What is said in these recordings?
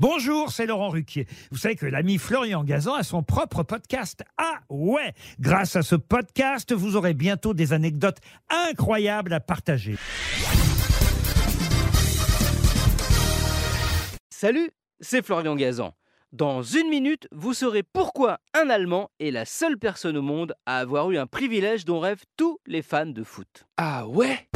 Bonjour, c'est Laurent Ruquier. Vous savez que l'ami Florian Gazan a son propre podcast. Ah ouais Grâce à ce podcast, vous aurez bientôt des anecdotes incroyables à partager. Salut, c'est Florian Gazan. Dans une minute, vous saurez pourquoi un Allemand est la seule personne au monde à avoir eu un privilège dont rêvent tous les fans de foot. Ah ouais?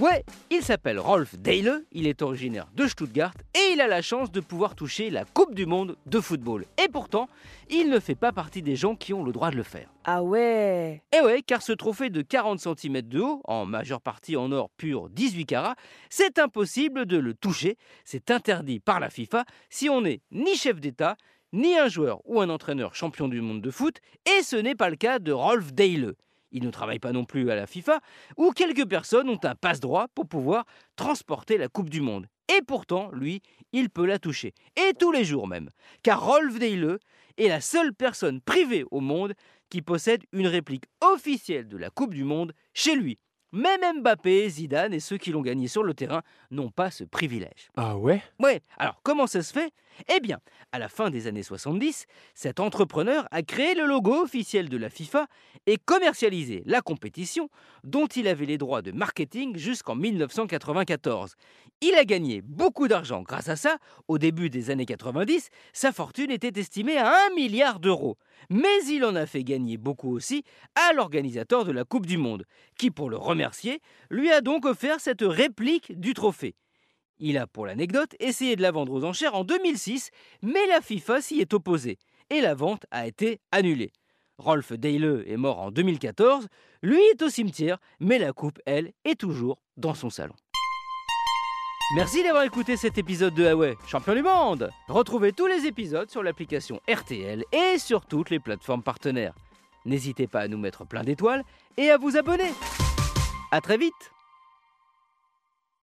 Ouais, il s'appelle Rolf Deile, il est originaire de Stuttgart et il a la chance de pouvoir toucher la Coupe du Monde de football. Et pourtant, il ne fait pas partie des gens qui ont le droit de le faire. Ah ouais Et ouais, car ce trophée de 40 cm de haut, en majeure partie en or pur 18 carats, c'est impossible de le toucher, c'est interdit par la FIFA si on n'est ni chef d'État, ni un joueur ou un entraîneur champion du monde de foot, et ce n'est pas le cas de Rolf Deile il ne travaille pas non plus à la FIFA, où quelques personnes ont un passe-droit pour pouvoir transporter la Coupe du Monde. Et pourtant, lui, il peut la toucher. Et tous les jours même. Car Rolf Deile est la seule personne privée au monde qui possède une réplique officielle de la Coupe du Monde chez lui. Même Mbappé, Zidane et ceux qui l'ont gagné sur le terrain n'ont pas ce privilège. Ah ouais? Ouais, alors comment ça se fait? Eh bien, à la fin des années 70, cet entrepreneur a créé le logo officiel de la FIFA et commercialisé la compétition dont il avait les droits de marketing jusqu'en 1994. Il a gagné beaucoup d'argent grâce à ça. Au début des années 90, sa fortune était estimée à 1 milliard d'euros. Mais il en a fait gagner beaucoup aussi à l'organisateur de la Coupe du Monde, qui, pour le remercier, lui a donc offert cette réplique du trophée. Il a, pour l'anecdote, essayé de la vendre aux enchères en 2006, mais la FIFA s'y est opposée, et la vente a été annulée. Rolf Deile est mort en 2014, lui est au cimetière, mais la coupe, elle, est toujours dans son salon. Merci d'avoir écouté cet épisode de Huawei, champion du monde Retrouvez tous les épisodes sur l'application RTL et sur toutes les plateformes partenaires. N'hésitez pas à nous mettre plein d'étoiles et à vous abonner. A très vite